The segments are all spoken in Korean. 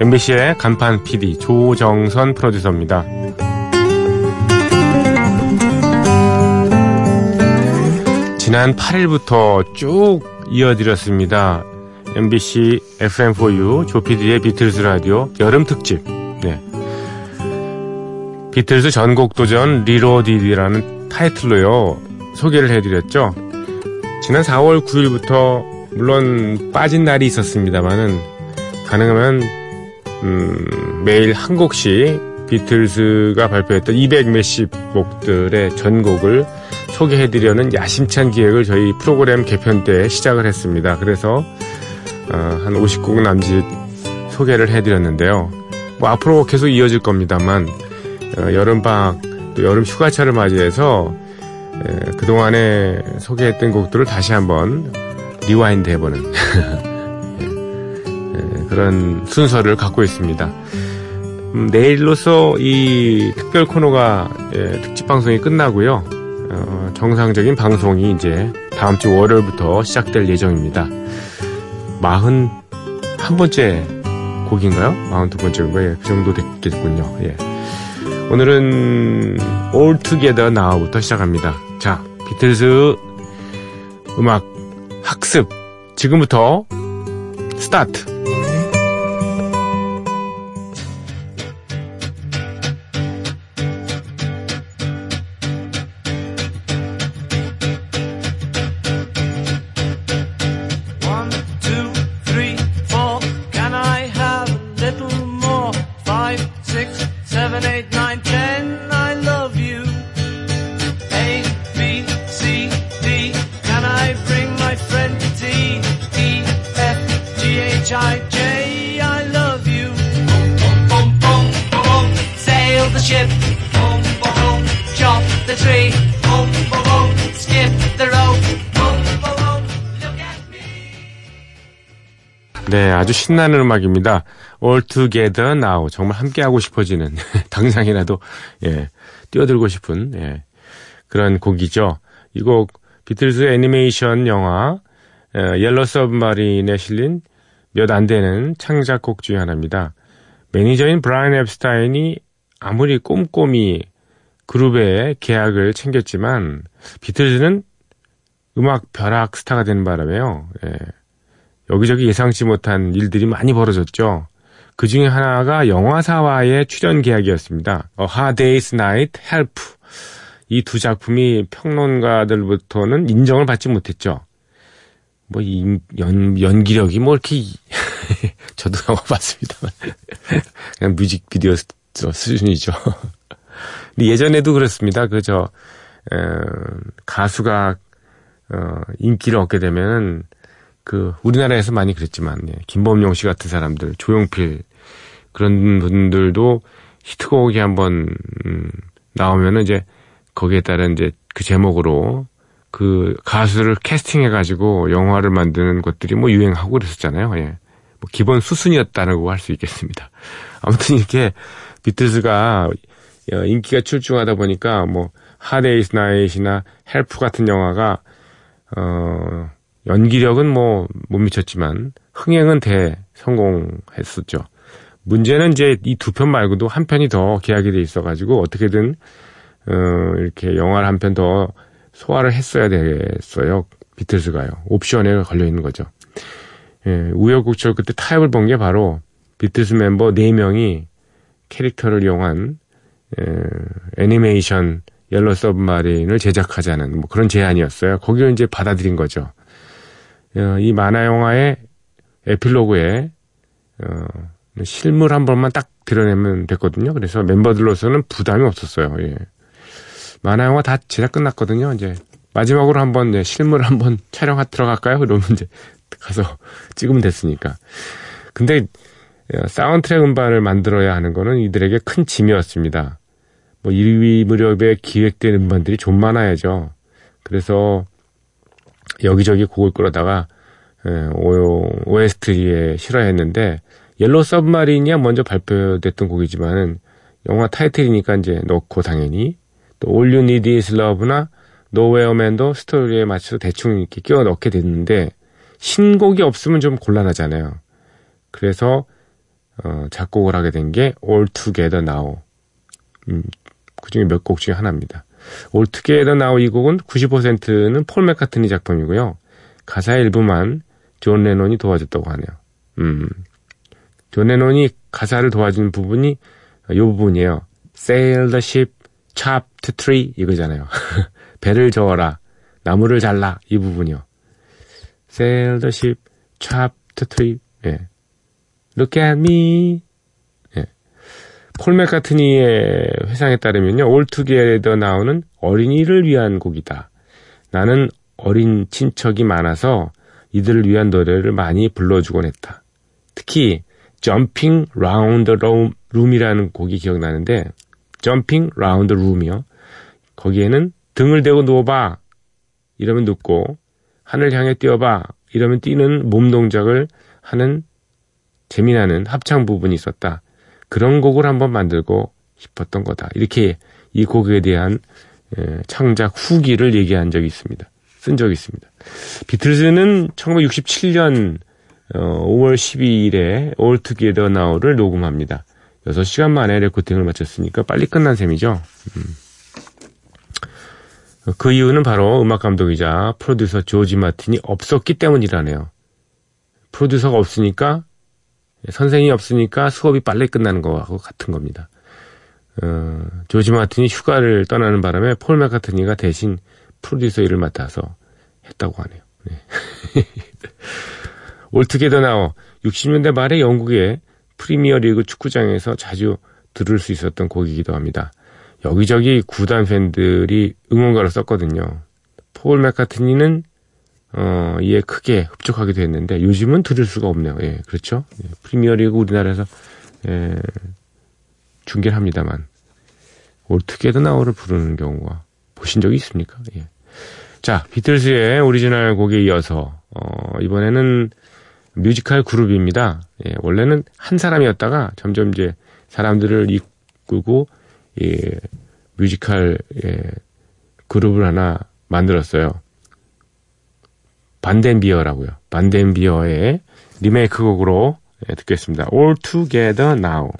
MBC의 간판 PD 조정선 프로듀서입니다. 지난 8일부터 쭉 이어드렸습니다. MBC FM4U 조피디의 비틀스 라디오 여름 특집. 네. 비틀스 전곡 도전 reloaded라는 타이틀로요 소개를 해드렸죠. 지난 4월 9일부터 물론 빠진 날이 있었습니다만은 가능하면 음, 매일 한 곡씩 비틀즈가 발표했던 200 몇십 곡들의 전곡을 소개해드리려는 야심찬 기획을 저희 프로그램 개편 때 시작을 했습니다. 그래서 어, 한 50곡 남짓 소개를 해드렸는데요. 뭐 앞으로 계속 이어질 겁니다만 어, 여름 방학 또 여름 휴가철을 맞이해서 에, 그동안에 소개했던 곡들을 다시 한번 rewind 해보는 그런 순서를 갖고 있습니다. 음, 내일로서 이 특별 코너가 예, 특집 방송이 끝나고요. 어, 정상적인 방송이 이제 다음 주 월요일부터 시작될 예정입니다. 마흔 한 번째 곡인가요? 마흔 두 번째인가요? 예, 그 정도 됐겠군요. 예. 오늘은 All Together Now부터 시작합니다. 자, 비틀즈 음악 학습 지금부터 스타트. 아주 신나는 음악입니다. All Together Now. 정말 함께 하고 싶어지는, 당장이라도, 예, 뛰어들고 싶은, 예, 그런 곡이죠. 이 곡, 비틀즈 애니메이션 영화, 예, 옐로 서브마린에 실린 몇 안 되는 창작곡 중의 하나입니다. 매니저인 브라이언 앱스타인이 아무리 꼼꼼히 그룹의 계약을 챙겼지만, 비틀즈는 음악 벼락 스타가 되는 바람에요. 예. 여기저기 예상치 못한 일들이 많이 벌어졌죠. 그 중에 하나가 영화사와의 출연 계약이었습니다. A Hard Day's Night, Help. 이 두 작품이 평론가들부터는 인정을 받지 못했죠. 뭐, 이 연, 연기력이 뭐 이렇게, 저도 영화 봤습니다만. 그냥 뮤직비디오 수- 수준이죠. 근데 예전에도 그렇습니다. 그, 저, 에, 가수가, 어, 인기를 얻게 되면은, 그 우리나라에서 많이 그랬지만 예, 김범용 씨 같은 사람들 조용필 그런 분들도 히트곡이 한번 음, 나오면은 이제 거기에 따른 이제 그 제목으로 그 가수를 캐스팅해 가지고 영화를 만드는 것들이 뭐 유행하고 그랬었잖아요. 예. 뭐 기본 수순이었다고 할수 있겠습니다. 아무튼 이렇게 비틀즈가 어, 인기가 출중하다 보니까 뭐 Hard Day's Night이나 Help 같은 영화가 어 연기력은 뭐 못 미쳤지만 흥행은 대 성공했었죠. 문제는 이제 이 두 편 말고도 한 편이 더 계약이 돼 있어가지고 어떻게든 어 이렇게 영화를 한 편 더 소화를 했어야 됐어요. 비틀즈가요. 옵션에 걸려 있는 거죠. 예, 우여곡절 그때 타협을 본 게 바로 비틀즈 멤버 4명이 캐릭터를 이용한 에, 애니메이션 옐로 서브마린을 제작하자는 뭐 그런 제안이었어요. 거기를 이제 받아들인 거죠. 어, 이 만화 영화의 에필로그에 어, 실물 한 번만 딱 드러내면 됐거든요. 그래서 멤버들로서는 부담이 없었어요. 예. 만화 영화 다 제작 끝났거든요. 이제 마지막으로 한번 네, 실물 한번 촬영 들어갈까요? 그러면 이제 가서 찍으면 됐으니까. 근데 어, 사운드트랙 음반을 만들어야 하는 거는 이들에게 큰 짐이었습니다. 뭐 1위 무렵에 기획된 음반들이 좀 많아야죠. 그래서 여기저기 곡을 끌어다가 OST에 실어했는데 옐로 서브마린이야 먼저 발표됐던 곡이지만은 영화 타이틀이니까 이제 넣고 당연히 또 All You Need Is Love나 Man도 스토리에 맞춰서 대충 이렇게 끼워 넣게 됐는데 신곡이 없으면 좀 곤란하잖아요. 그래서 어, 작곡을 하게 된 게 All Together Now. 음, 그 중에 몇 곡 중에 하나입니다. All Together Now 이 곡은 90%는 폴 맥카트니 작품이고요. 가사 일부만 존 레논이 도와줬다고 하네요. 음. 존 레논이 가사를 도와준 부분이 이 부분이에요. Sail the ship, chop the tree 이거잖아요. 배를 저어라, 나무를 잘라 이 부분이요. Sail the ship, chop the tree. 예. Look at me. 예. 폴 맥카트니의 회상에 따르면요. Together 나오는 어린이를 위한 곡이다. 나는 어린 친척이 많아서 이들을 위한 노래를 많이 불러주곤 했다. 특히 Jumping Round the Room이라는 곡이 기억나는데 Jumping Round the Room이요. 거기에는 등을 대고 누워봐 이러면 눕고 하늘 향해 뛰어봐 이러면 뛰는 몸 동작을 하는 재미나는 합창 부분이 있었다. 그런 곡을 한번 만들고 싶었던 거다. 이렇게 이 곡에 대한 창작 후기를 얘기한 적이 있습니다. 쓴 적이 있습니다. 비틀즈는 1967년 5월 12일에 All Together Now를 녹음합니다. 6시간 만에 레코딩을 마쳤으니까 빨리 끝난 셈이죠. 음. 그 이유는 바로 음악 감독이자 프로듀서 조지 마틴이 없었기 때문이라네요. 프로듀서가 없으니까 선생이 없으니까 수업이 빨리 끝나는 거하고 같은 겁니다. 어, 조지 마틴이 휴가를 떠나는 바람에 폴 맥카트니가 대신 프로듀서 일을 맡아서 했다고 하네요. 네. 올트게더 나워 60년대 말에 영국의 프리미어리그 축구장에서 자주 들을 수 있었던 곡이기도 합니다. 여기저기 구단 팬들이 응원가를 썼거든요. 폴 맥카트니는 어, 이에 크게 흡족하기도 했는데 요즘은 들을 수가 없네요. 예, 그렇죠? 예, 프리미어리그 우리나라에서 예, 중계를 합니다만 All Together Now를 부르는 경우가 보신 적이 있습니까? 예. 자, 비틀스의 오리지널 곡에 이어서 어, 이번에는 뮤지컬 그룹입니다. 예, 원래는 한 사람이었다가 점점 이제 사람들을 이끌고 예, 뮤지컬 예, 그룹을 하나 만들었어요. 반덴비어라고요. 반덴비어의 리메이크 곡으로 예, 듣겠습니다. All Together Now.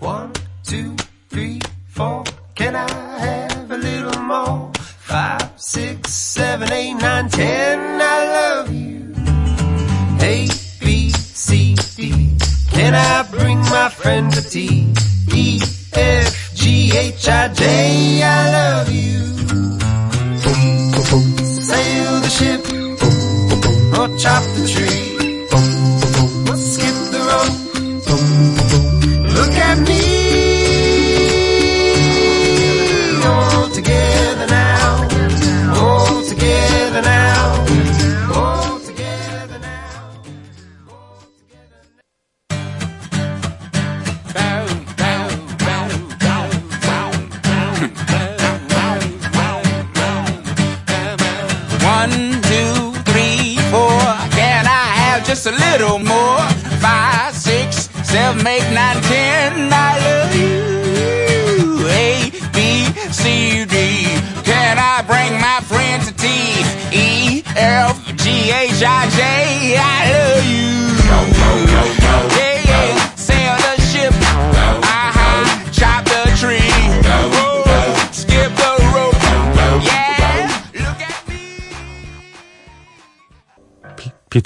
One, two, three, four. Can I have a little more? Five, six, seven, eight, nine, ten. I love you. A, B, C, D. Can I bring my friend to tea? E, F, G, H, I, J. I love you. Sail the ship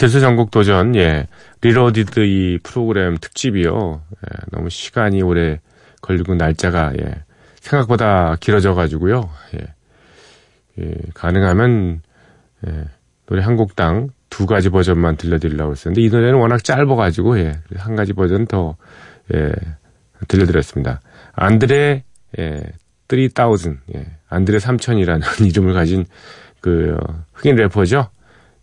비틀스 전곡 도전, 예. Reloaded 이 프로그램 특집이요. 예, 너무 시간이 오래 걸리고 날짜가, 예. 생각보다 길어져 가지고요. 예. 예, 가능하면, 예, 노래 한 곡당 두 가지 버전만 들려드리려고 했었는데, 이 노래는 워낙 짧아 가지고, 예, 한 가지 버전 더, 예, 들려드렸습니다. 안드레, 예, 3000, 예, 안드레 3000이라는 이름을 가진 그, 어, 흑인 래퍼죠.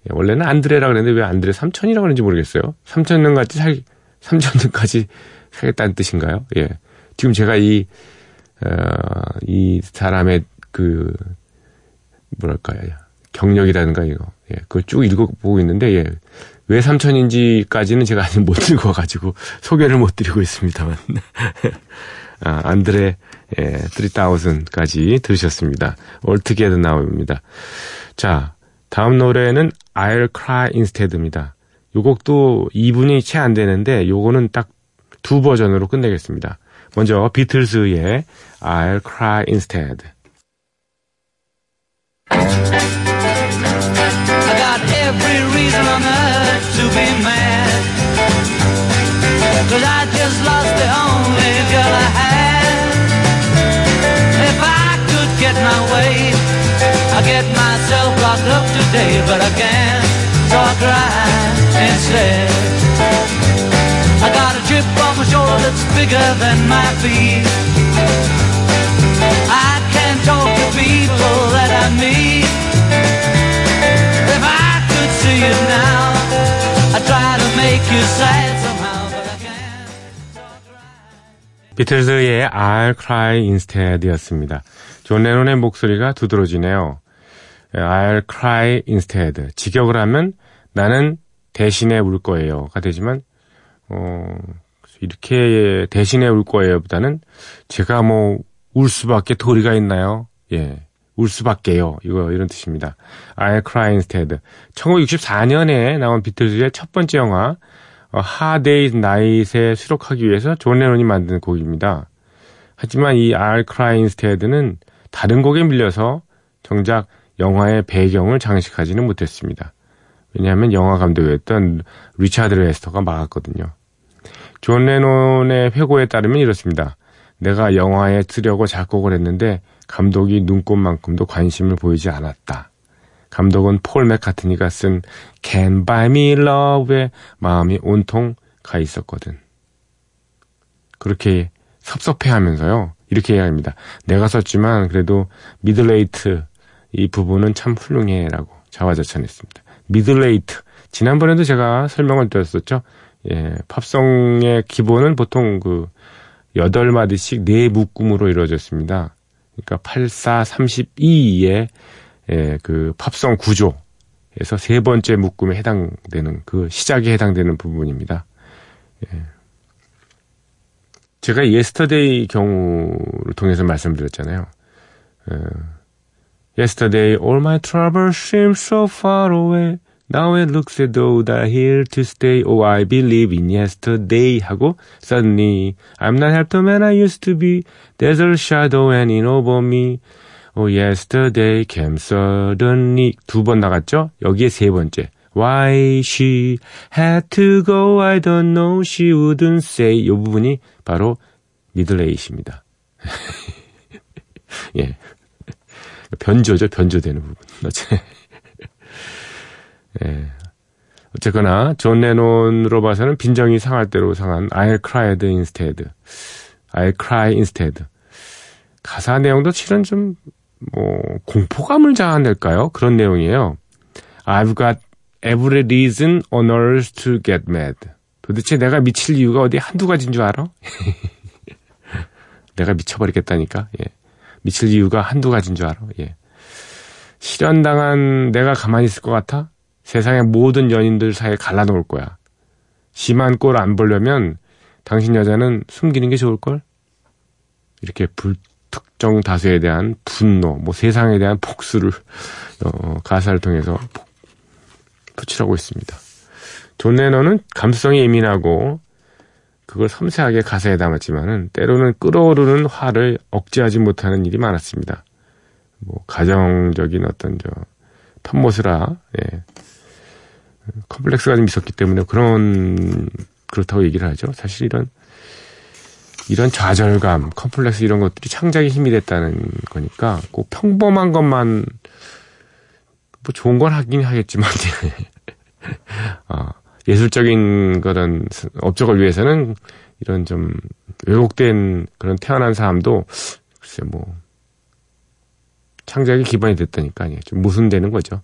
예, 원래는 안드레라 그랬는데 왜 안드레 삼천이라고 그러는지 모르겠어요. 삼천년까지 살, 삼천년까지 살겠다는 뜻인가요? 예. 지금 제가 이, 어, 이 사람의 그, 뭐랄까요. 경력이라든가 이거. 예. 그걸 쭉 읽어보고 있는데, 예. 왜 삼천인지까지는 제가 아직 못 읽어가지고 소개를 못 드리고 있습니다만. 아, 안드레, 예, 3000까지 들으셨습니다. 올트게더 나옵니다. 자, 다음 노래는 I'll Cry Instead입니다. 요 곡도 2분이 채 안 되는데 요거는 딱 두 버전으로 끝내겠습니다. 먼저 비틀즈의 I'll Cry Instead. Every reason on earth to be mad. Cause I just lost the only girl I had. If I could get my way, I'd get myself locked up today, but I can't, I cry instead. I got a chip on my shoulder that's bigger than my feet. I can't talk to people that I meet. If I could see you now, I'd try to make you sad somehow. 비틀즈의 I'll Cry Instead였습니다. 존 레논의 목소리가 두드러지네요. I'll Cry Instead. 직역을 하면 나는 대신에 울 거예요가 되지만 어, 이렇게 대신에 울 거예요보다는 제가 뭐 울 수밖에 도리가 있나요? 예. 울 수밖에요. 이거 이런 뜻입니다. I'll Cry Instead. 1964년에 나온 비틀즈의 첫 번째 영화 어, Hard Day's Night에 수록하기 위해서 존 레논이 만든 곡입니다. 하지만 이 I'll Cry Instead는 다른 곡에 밀려서 정작 영화의 배경을 장식하지는 못했습니다. 왜냐하면 영화 감독이었던 리차드 레스터가 막았거든요. 존 레논의 회고에 따르면 이렇습니다. 내가 영화에 쓰려고 작곡을 했는데 감독이 눈곱만큼도 관심을 보이지 않았다. 감독은 폴 맥카트니가 쓴 Can Buy Me Love에 마음이 온통 가 있었거든. 그렇게 섭섭해하면서요. 이렇게 이야기합니다. 내가 썼지만 그래도 middle eight 이 부분은 참 훌륭해라고 자화자찬했습니다. middle eight 지난번에도 제가 설명을 드렸었죠. 예, 팝송의 기본은 보통 그 8마디씩 4묶음으로 이루어졌습니다. 그러니까 8, 4, 32의 예, 그 팝송 구조에서 세 번째 묶음에 해당되는 그 시작에 해당되는 부분입니다. 예. 제가 예스터데이 경우를 통해서 말씀드렸잖아요. 예. Yesterday all my troubles seem so far away. Now it looks as though they're here to stay. Oh, I believe in yesterday. 하고 suddenly I'm not half the man I used to be. There's a shadow hanging over me. Oh, yesterday came suddenly. 두 번 나갔죠? 여기에 세 번째. Why she had to go, I don't know. She wouldn't say. 이 부분이 바로 미들 에잇입니다. 예. 변조죠, 변조되는 부분. 예. 어쨌거나 존 레논으로 봐서는 빈정이 상할 대로 상한 I'll cry instead. I'll cry instead. 가사 내용도 실은 좀 뭐 공포감을 자아낼까요? 그런 내용이에요. I've got every reason on earth to get mad. 도대체 내가 미칠 이유가 어디 한두 가지인 줄 알아? 내가 미쳐버리겠다니까. 예. 미칠 이유가 한두 가지인 줄 알아. 예. 실현당한 내가 가만히 있을 것 같아? 세상의 모든 연인들 사이에 갈라놓을 거야. 심한 꼴 안 보려면 당신 여자는 숨기는 게 좋을걸? 이렇게 불특정 다수에 대한 분노, 뭐 세상에 대한 복수를 어, 가사를 통해서 표출하고 있습니다. 존 레논은 감수성이 예민하고 그걸 섬세하게 가사에 담았지만은 때로는 끓어오르는 화를 억제하지 못하는 일이 많았습니다. 뭐 가정적인 어떤 저 편모스라 예. 컴플렉스가 좀 있었기 때문에 그런 그렇다고 얘기를 하죠. 사실 이런 이런 좌절감, 컴플렉스 이런 것들이 창작의 힘이 됐다는 거니까 꼭 평범한 것만 뭐 좋은 건 하긴 하겠지만 어, 예술적인 그런 업적을 위해서는 이런 좀 왜곡된 그런 태어난 사람도 글쎄 뭐 창작의 기반이 됐다니까요. 좀 모순되는 거죠.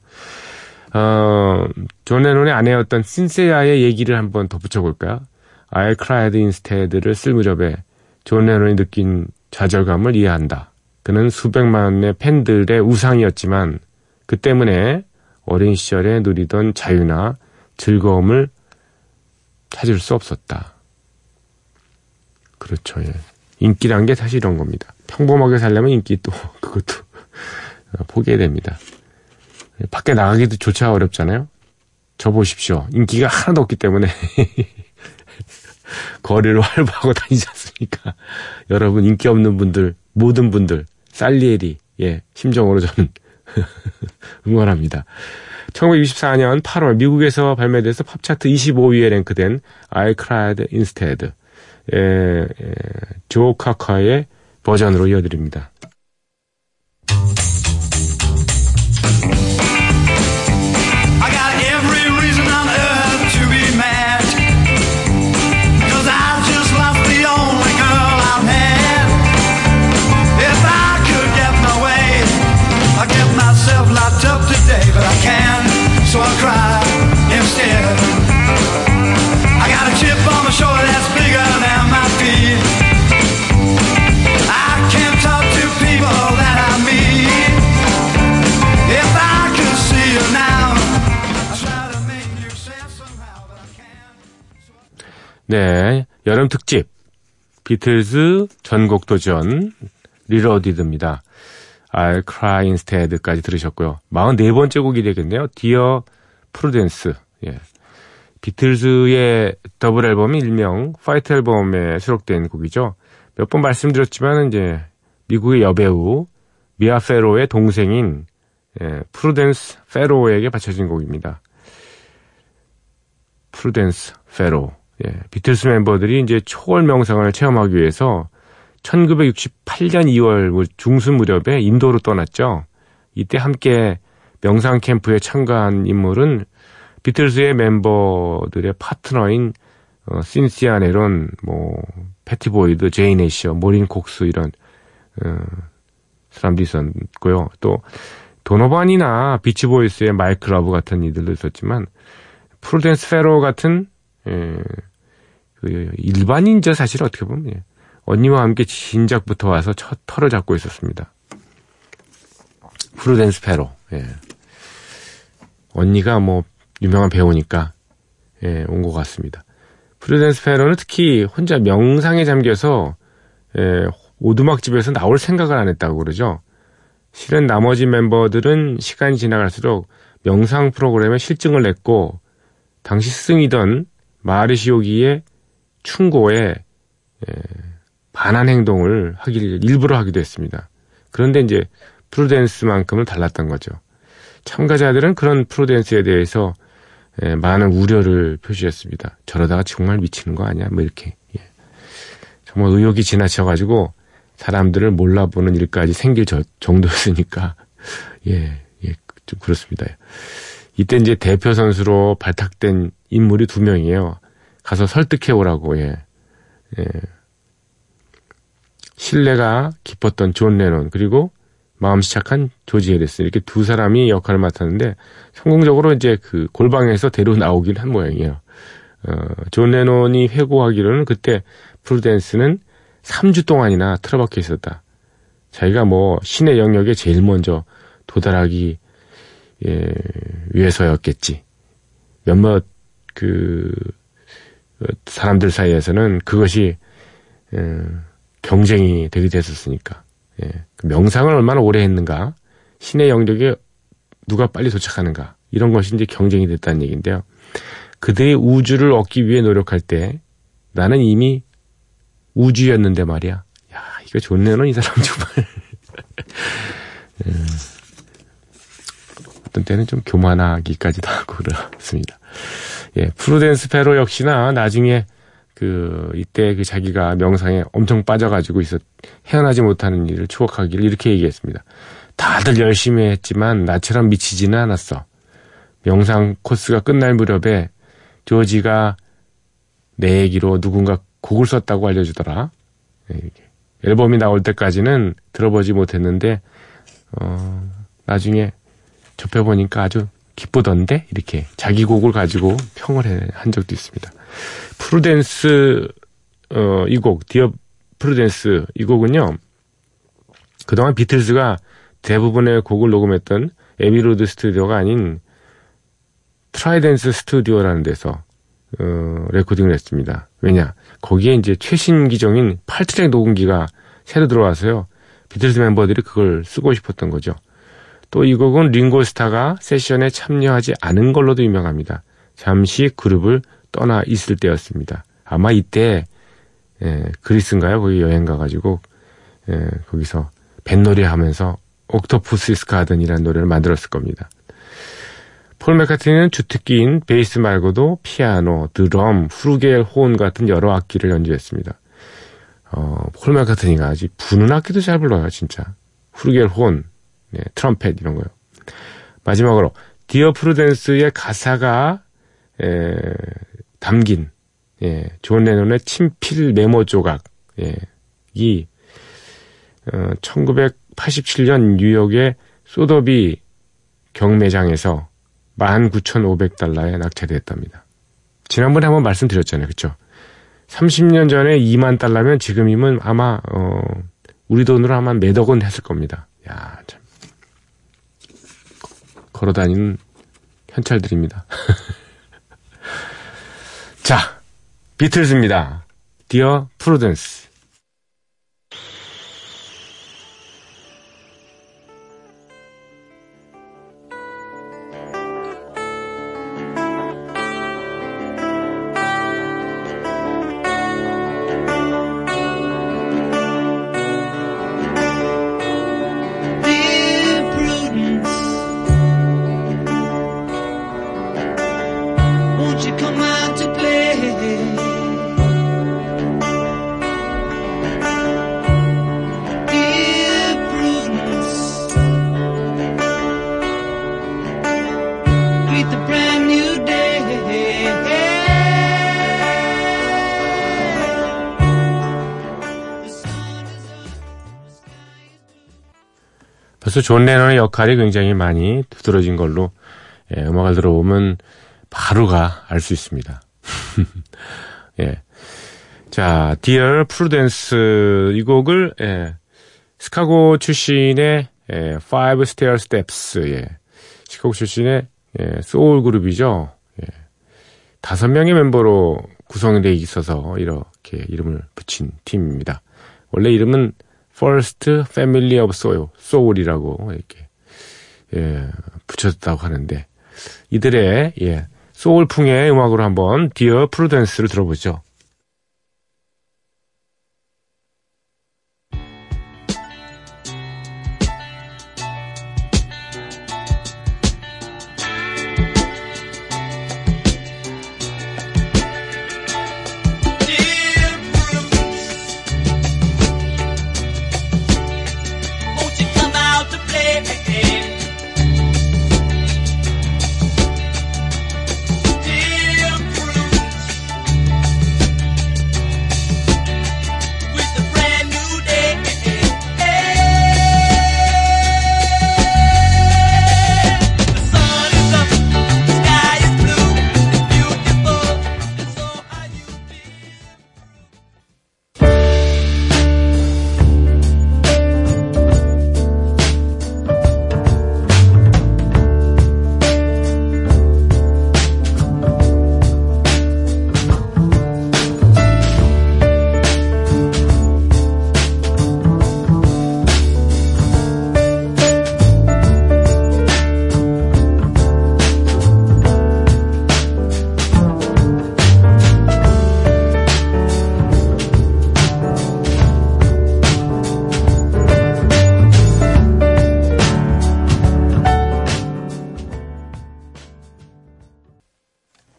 어, 존 레논의 아내였던 신시아의 얘기를 한번 덧붙여 볼까요? I'll Cry Instead를 쓸 무렵에 존 레논이 느낀 좌절감을 이해한다. 그는 수백만의 팬들의 우상이었지만 그 때문에 어린 시절에 누리던 자유나 즐거움을 찾을 수 없었다. 그렇죠. 예. 인기란 게 사실 이런 겁니다. 평범하게 살려면 인기 또 그것도 포기해야 됩니다. 밖에 나가기도 조차 어렵잖아요. 저 보십시오. 인기가 하나도 없기 때문에 거리를 활보하고 다니지 않습니까? 여러분 인기 없는 분들 모든 분들 살리에리 예 심정으로 저는 응원합니다. 1964년 8월 미국에서 발매돼서 팝차트 25위에 랭크된 I Cried Instead 예, 예, 조 카카의 버전으로 이어드립니다. 네, 여름 특집 비틀즈 전곡 도전 Reloaded입니다. I'll Cry Instead까지 들으셨고요. 44번째 곡이 되겠네요. Dear Prudence. 예. 비틀즈의 더블 앨범이 일명 White 앨범에 수록된 곡이죠. 몇 번 말씀드렸지만 이제 미국의 여배우 미아 페로의 동생인 예, 프루덴스 페로에게 바쳐진 곡입니다. 프루덴스 페로. 예, 비틀스 멤버들이 이제 초월 명상을 체험하기 위해서 1968년 2월 중순 무렵에 인도로 떠났죠. 이때 함께 명상 캠프에 참가한 인물은 비틀스의 멤버들의 파트너인 어, 신시아 레논, 뭐 패티 보이드, 애셔, 모린 콕스 이런 어, 사람도 있었고요. 또 도노반이나 비치보이스의 마이크 러브 같은 이들도 있었지만 프루덴스 페로 같은 예, 그 일반인저 사실 어떻게 보면 예. 언니와 함께 진작부터 와서 터를 잡고 있었습니다. 프루덴스 페로. 예. 언니가 뭐 유명한 배우니까 예, 온 것 같습니다. 프루덴스 페로는 특히 혼자 명상에 잠겨서 예, 오두막집에서 나올 생각을 안 했다고 그러죠. 실은 나머지 멤버들은 시간이 지나갈수록 명상 프로그램에 실증을 냈고 당시 스승이던 마르시오기의 충고에 예, 반한 행동을 하기를 일부러 하기도 했습니다. 그런데 이제 프루덴스만큼은 달랐던 거죠. 참가자들은 그런 프루덴스에 대해서 예, 많은 우려를 표시했습니다. 저러다가 정말 미치는 거 아니야? 뭐 이렇게 예. 정말 의욕이 지나쳐가지고 사람들을 몰라보는 일까지 생길 저, 정도였으니까 예, 예, 좀 그렇습니다. 이때 이제 대표 선수로 발탁된 인물이 두 명이에요. 가서 설득해 오라고 예. 예. 신뢰가 깊었던 존 레논 그리고 마음씨 착한 조지 해리스 이렇게 두 사람이 역할을 맡았는데 성공적으로 이제 그 골방에서 데려 나오긴 한 모양이에요. 어, 존 레논이 회고하기로는 그때 프루덴스는 3주 동안이나 틀어박혀 있었다. 자기가 뭐 신의 영역에 제일 먼저 도달하기 예, 위해서였겠지. 몇몇 그 사람들 사이에서는 그것이 예, 경쟁이 되게 됐었으니까. 예, 그 명상을 얼마나 오래 했는가, 신의 영역에 누가 빨리 도착하는가 이런 것이 이제 경쟁이 됐다는 얘기인데요. 그들이 우주를 얻기 위해 노력할 때 나는 이미 우주였는데 말이야. 야, 이거 좋네요, 이 사람 정말. 음, 어떤 때는 좀 교만하기까지도 하고 그렇습니다. 예, 프루덴스 페로 역시나 나중에 그 이때 그 자기가 명상에 엄청 빠져가지고 있었 헤어나지 못하는 일을 추억하기를 이렇게 얘기했습니다. 다들 열심히 했지만 나처럼 미치지는 않았어. 명상 코스가 끝날 무렵에 조지가 내 얘기로 누군가 곡을 썼다고 알려주더라. 예, 앨범이 나올 때까지는 들어보지 못했는데 어, 나중에 접해보니까 아주 기쁘던데 이렇게 자기 곡을 가지고 평을 해- 한 적도 있습니다. 프루덴스 어, 이 곡 Dear Prudence 이 곡은요. 그동안 비틀즈가 대부분의 곡을 녹음했던 애비로드 스튜디오가 아닌 트라이던트 스튜디오라는 데서 어, 레코딩을 했습니다. 왜냐? 거기에 이제 최신 기종인 8트랙 녹음기가 새로 들어와서요. 비틀즈 멤버들이 그걸 쓰고 싶었던 거죠. 또 이 곡은 링고스타가 세션에 참여하지 않은 걸로도 유명합니다. 잠시 그룹을 떠나 있을 때였습니다. 아마 이때 예, 그리스인가요? 거기 여행 가가지고 예, 거기서 뱃놀이 하면서 Octopus's Garden이라는 노래를 만들었을 겁니다. 폴 맥카트니는 주특기인 베이스 말고도 피아노, 드럼, 플루겔호른 같은 여러 악기를 연주했습니다. 어, 폴 맥카트니가 아직 부는 악기도 잘 불어요, 진짜. 플루겔호른, 네, 트럼펫 이런 거요. 마지막으로 Dear Prudence의 가사가 에, 담긴 예, 존 레논의 친필 메모 조각 예, 이 어, 1987년 뉴욕의 소더비 경매장에서 19,500달러에 낙찰됐답니다. 지난번에 한번 말씀드렸잖아요. 그쵸? 30년 전에 2만 달러면 지금이면 아마, 어, 우리 돈으로 아마 몇억 원 했을 겁니다. 야, 참. 걸어 다니는 현찰들입니다. 자, 비틀즈입니다. Prudence. Dear 벌써 존 레논의 역할이 굉장히 많이 두드러진 걸로 예, 음악을 들어보면 바로가 알 수 있습니다. 예. 자, Dear Prudence 이 곡을 예, 시카고 출신의 예, Five Stair Steps 예, 시카고 출신의 예, 소울 그룹이죠. 예, 다섯 명의 멤버로 구성되어 있어서 이렇게 이름을 붙인 팀입니다. 원래 이름은 First Family of Soul, Soul이라고 이렇게 예, 붙였다고 하는데 이들의 예, 소울풍의 음악으로 한번 Dear Prudence를 들어보죠.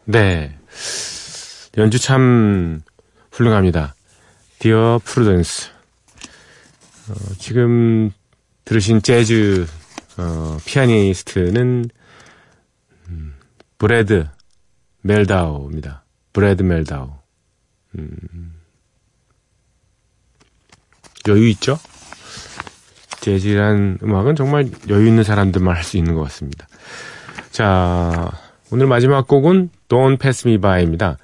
네. 연주 참 훌륭합니다. Dear Prudence. 어, 지금 들으신 재즈 어, 피아니스트는 음, 브래드 멜다우입니다. 브래드 멜다우. 음, 여유 있죠? 재즈란 음악은 정말 여유 있는 사람들만 할 수 있는 것 같습니다. 자, 오늘 마지막 곡은 Don't Pass Me By입니다.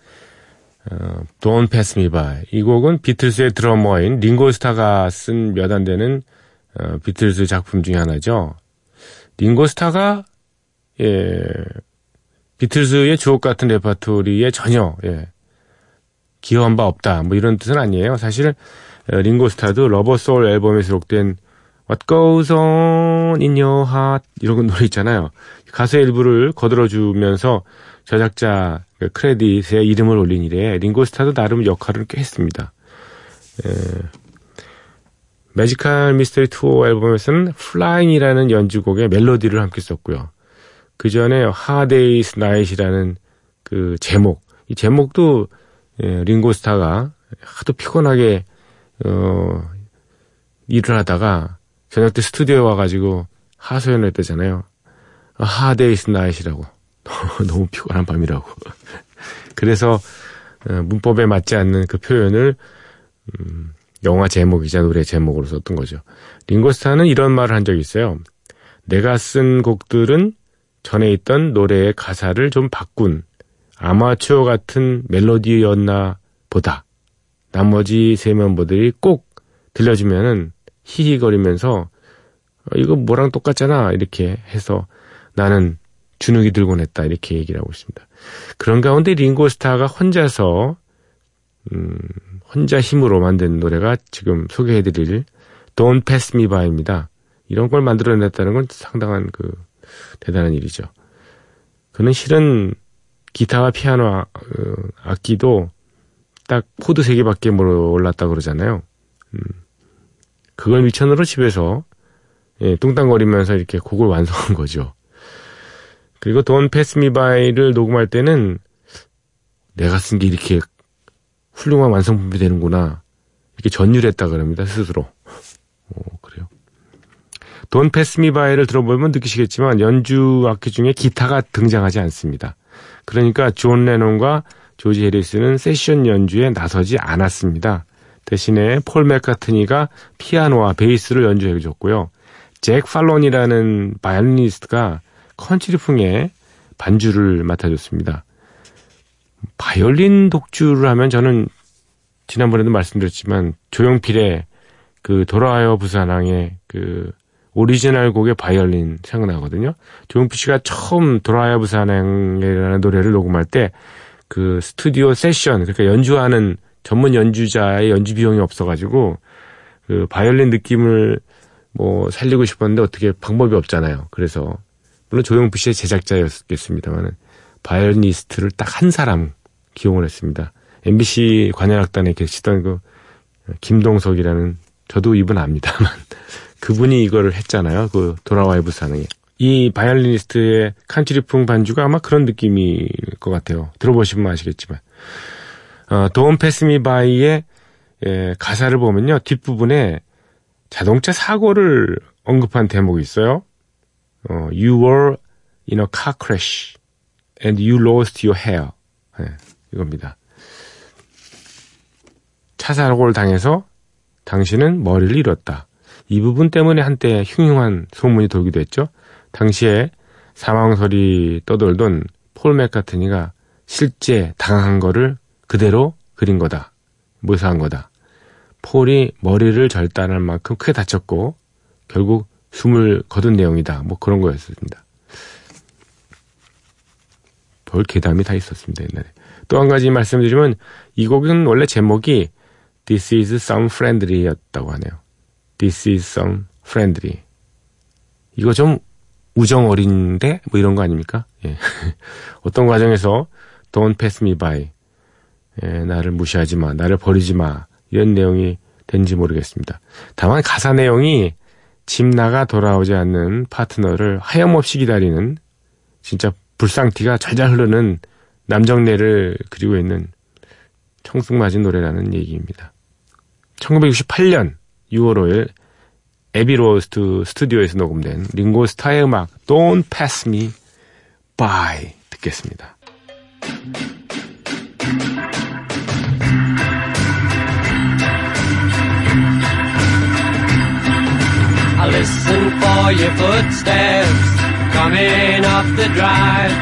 어, Don't Pass Me By. 이 곡은 비틀스의 드러머인 링고스타가 쓴 몇 안 되는 어, 비틀스 작품 중에 하나죠. 링고스타가 예, 비틀스의 주옥 같은 레파토리에 전혀 예, 기여한 바 없다. 뭐 이런 뜻은 아니에요. 사실 어, 링고스타도 Rubber Soul 앨범에 수록된 What Goes On in Your Heart 이런 노래 있잖아요. 가사의 일부를 거들어주면서 저작자 그 크레딧에 이름을 올린 이래 링고스타도 나름 역할을 꽤 했습니다. 에, Magical Mystery Tour 앨범에서는 Flying이라는 연주곡의 멜로디를 함께 썼고요. 그 전에 Day's Night이라는 그 제목, 이 제목도 예, 링고스타가 하도 피곤하게 어, 일을 하다가 저녁 때 스튜디오에 와가지고 하소연을 했대잖아요. Day's Night이라고. 너무 피곤한 밤이라고. 그래서 어, 문법에 맞지 않는 그 표현을 음, 영화 제목이자 노래 제목으로 썼던 거죠. 링고스타는 이런 말을 한 적이 있어요. 내가 쓴 곡들은 전에 있던 노래의 가사를 좀 바꾼 아마추어 같은 멜로디였나 보다. 나머지 세 멤버들이 꼭 들려주면은 히히거리면서 어, 이거 뭐랑 똑같잖아 이렇게 해서 나는 주눅이 들곤 했다 이렇게 얘기를 하고 있습니다. 그런 가운데 링고스타가 혼자서 음, 혼자 힘으로 만든 노래가 지금 소개해드릴 Don't Pass Me By입니다. 이런 걸 만들어냈다는 건 상당한 그 대단한 일이죠. 그는 실은 기타와 피아노 아, 어, 악기도 딱 코드 세 개밖에 몰랐다 그러잖아요. 음, 그걸 밑천으로 집에서 예, 뚱땅거리면서 이렇게 곡을 완성한 거죠. 그리고 Pass Me By를 녹음할 때는 내가 쓴 게 이렇게 훌륭한 완성품이 되는구나. 이렇게 전율했다 그럽니다, 스스로. 오, 그래요. Don't Pass Me By를 들어보면 느끼시겠지만 연주 악기 중에 기타가 등장하지 않습니다. 그러니까 존 레논과 조지 해리슨은 세션 연주에 나서지 않았습니다. 대신에 폴 맥카트니가 피아노와 베이스를 연주해 줬고요. 잭 팔론이라는 바이올리니스트가 컨트리풍의 반주를 맡아줬습니다. 바이올린 독주를 하면 저는 지난번에도 말씀드렸지만 조용필의 그 돌아와요 부산항의 그 오리지널 곡의 바이올린 생각나거든요. 조용필 씨가 처음 돌아와요 부산항이라는 노래를 녹음할 때 그 스튜디오 세션 그러니까 연주하는 전문 연주자의 연주 비용이 없어가지고 그 바이올린 느낌을 뭐 살리고 싶었는데 어떻게 방법이 없잖아요. 그래서 물론 조용필 씨의 제작자였겠습니다만은 바이올리니스트를 딱 한 사람 기용을 했습니다. MBC 관현악단에 계시던 그 김동석이라는 저도 이분 압니다만 그분이 이거를 했잖아요. 그 돌아와요 부산에. 이 바이올리니스트의 컨트리풍 반주가 아마 그런 느낌일 것 같아요. 들어보시면 아시겠지만. 어, Don't Pass Me By의 예, 가사를 보면요. 뒷부분에 자동차 사고를 언급한 대목이 있어요. 어, You were in a car crash and you lost your hair. 네, 이겁니다. 차 사고를 당해서 당신은 머리를 잃었다. 이 부분 때문에 한때 흉흉한 소문이 돌기도 했죠. 당시에 사망설이 떠돌던 폴 맥카트니가 실제 당한 거를 그대로 그린 거다. 묘사한 거다. 폴이 머리를 절단할 만큼 크게 다쳤고 결국 숨을 거둔 내용이다. 뭐 그런 거였습니다. 별 괴담이 다 있었습니다. 옛날에. 또 한 가지 말씀드리면 이 곡은 원래 제목이 This is some friendly 였다고 하네요. This is some friendly. 이거 좀 우정 어린데? 뭐 이런 거 아닙니까? 예. 어떤 과정에서 Don't pass me by. 예, 나를 무시하지 마. 나를 버리지 마. 이런 내용이 된지 모르겠습니다. 다만 가사 내용이 집 나가 돌아오지 않는 파트너를 하염없이 기다리는 진짜 불상티가 잘잘 흐르는 남정네를 그리고 있는 청승맞은 노래라는 얘기입니다. 1968년 6월 5일 에비로스트 스튜디오에서 녹음된 링고 스타의 음악 Don't Pass Me By 듣겠습니다. Your footsteps coming up the drive.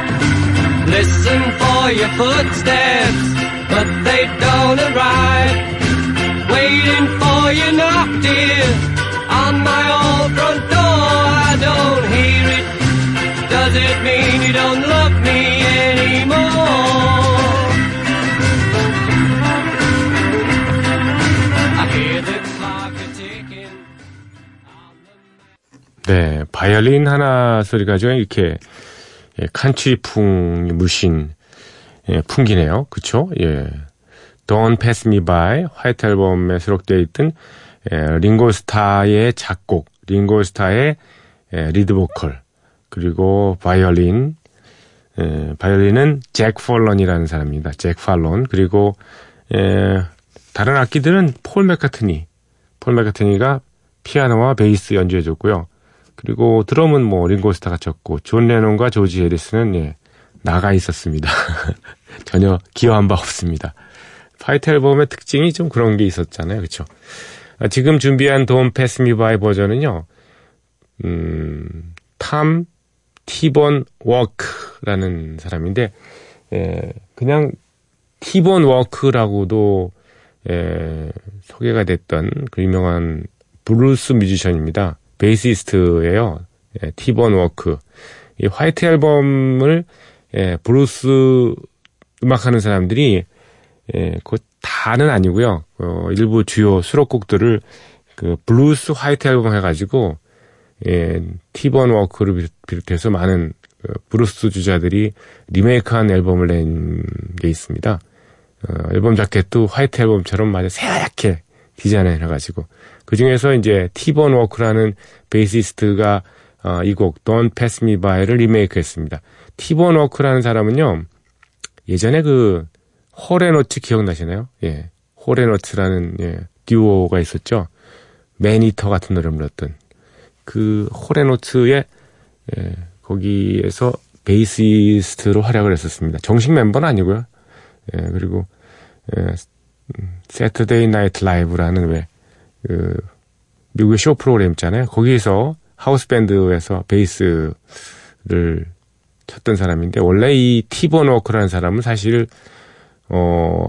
Listen for your footsteps, but they don't arrive. Waiting for you knock, dear, on my old front door. I don't hear it. Does it mean you don't love me 네, 바이올린 하나 소리가 좀 이렇게 예, 칸츄리풍이 물씬 예, 풍기네요. 그쵸? 예. Don't Pass Me By 화이트 앨범에 수록되어 있던 예, 링고스타의 작곡, 링고스타의 예, 리드 보컬, 그리고 바이올린, 예, 바이올린은 잭 폴런이라는 사람입니다. 잭 팔론. 그리고 예, 다른 악기들은 폴 맥카트니, 폴 맥카트니가 피아노와 베이스 연주해줬고요. 그리고 드럼은 뭐 링고스타가 쳤고 존 레논과 조지 해리스는 예, 나가 있었습니다. 전혀 기여한 바 없습니다. 화이트 앨범의 특징이 좀 그런 게 있었잖아요. 그렇죠? 아, 지금 준비한 Pass Me By 버전은요. 음, 탐 티본 워크라는 사람인데 예, 그냥 티본 워크라고도 예, 소개가 됐던 그 유명한 블루스 뮤지션입니다. 베이시스트예요. 예, 티본 워크. 이 화이트 앨범을 예, 블루스 음악하는 사람들이 예, 그 다는 아니고요. 어, 일부 주요 수록곡들을 그 블루스 화이트 앨범 해가지고 예, 티본 워크를 비롯- 비롯해서 많은 그 블루스 주자들이 리메이크한 앨범을 낸 게 있습니다. 어, 앨범 자켓도 화이트 앨범처럼 아주 새하얗게 디자인을 해가지고 그 중에서 이제 티본 워크라는 베이시스트가 어, 이곡 Don't Pass Me By를 리메이크했습니다. 티본 워크라는 사람은요 예전에 그 홀 앤 오츠 기억나시나요? 예, 홀 앤 오츠라는 예, 듀오가 있었죠. Maneater 같은 노래를 불렀던 그 홀 앤 오츠의 예, 거기에서 베이시스트로 활약을 했었습니다. 정식 멤버는 아니고요. 예, 그리고 예, 세터데이 나이트 라이브라는 왜 그, 미국의 쇼 프로그램 있잖아요. 거기에서 하우스 밴드에서 베이스를 쳤던 사람인데 원래 이 티본 워크라는 사람은 사실 어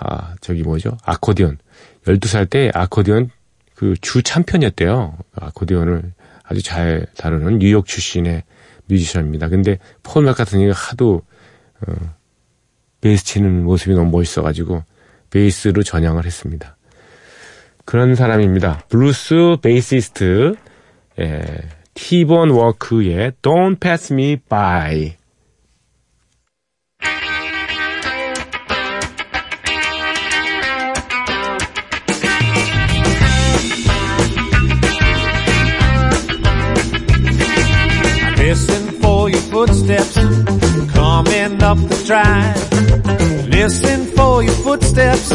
아, 저기 뭐죠? 아코디언 12살 때 아코디언 그 주 챔피언이었대요. 아코디언을 아주 잘 다루는 뉴욕 출신의 뮤지션입니다. 근데 폴 맥카트니가 하도 어, 베이스 치는 모습이 너무 멋있어가지고 베이스로 전향을 했습니다. 그런 사람입니다. 블루스 베이시스트 예, 티본 워크의 Don't Pass Me By Listen for your footsteps coming up the drive. Listen for your footsteps,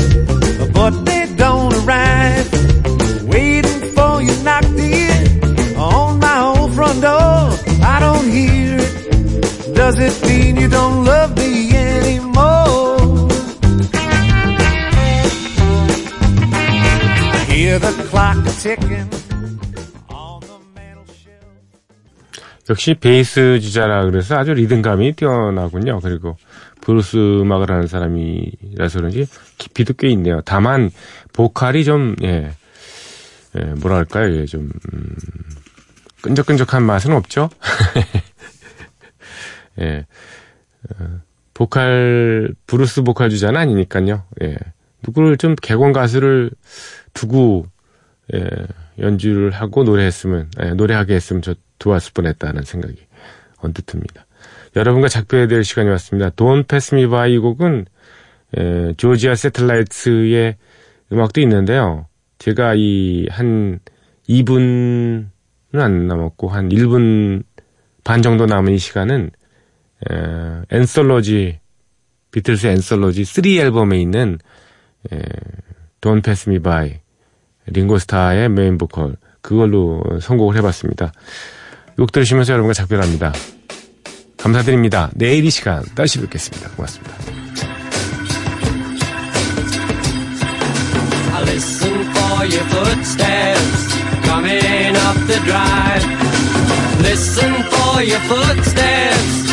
but they don't arrive. Waiting for you knock dear on my old front door. I don't hear it. Does it mean you don't love me anymore? I hear the clock ticking on the mantel shelf. 역시 베이스 주자라 그래서 아주 리듬감이 뛰어나군요. 그리고 블루스 음악을 하는 사람이라서 그런지 깊이도 꽤 있네요. 다만 보컬이 좀 예, 예, 뭐랄까요, 예, 좀 음, 끈적끈적한 맛은 없죠. 예, 어, 보컬 블루스 보컬 주자는 아니니까요. 예, 누구를 좀 객원 가수를 두고 예, 연주를 하고 노래했으면 예, 노래하게 했으면 더 좋았을 뻔했다는 생각이 언뜻 듭니다. 여러분과 작별해야 될 시간이 왔습니다. Don't Pass Me By 이 곡은 에, 조지아 세틀라이트의 음악도 있는데요. 제가 이 한 2분은 안 남았고 한 1분 반 정도 남은 이 시간은 에, 앤솔로지 비틀스 앤솔로지 3 앨범에 있는 에, Don't Pass Me By 링고스타의 메인 보컬 그걸로 선곡을 해봤습니다. 곡 들으시면서 여러분과 작별합니다. 감사드립니다. 내일 이 시간 다시 뵙겠습니다. 고맙습니다. Coming up the drive. Listen for your footsteps,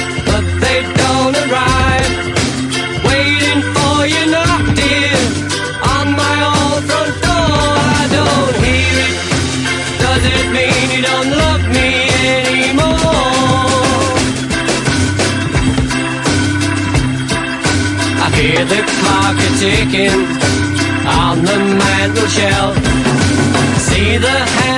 clock a ticking on the mantel shelf. See the hands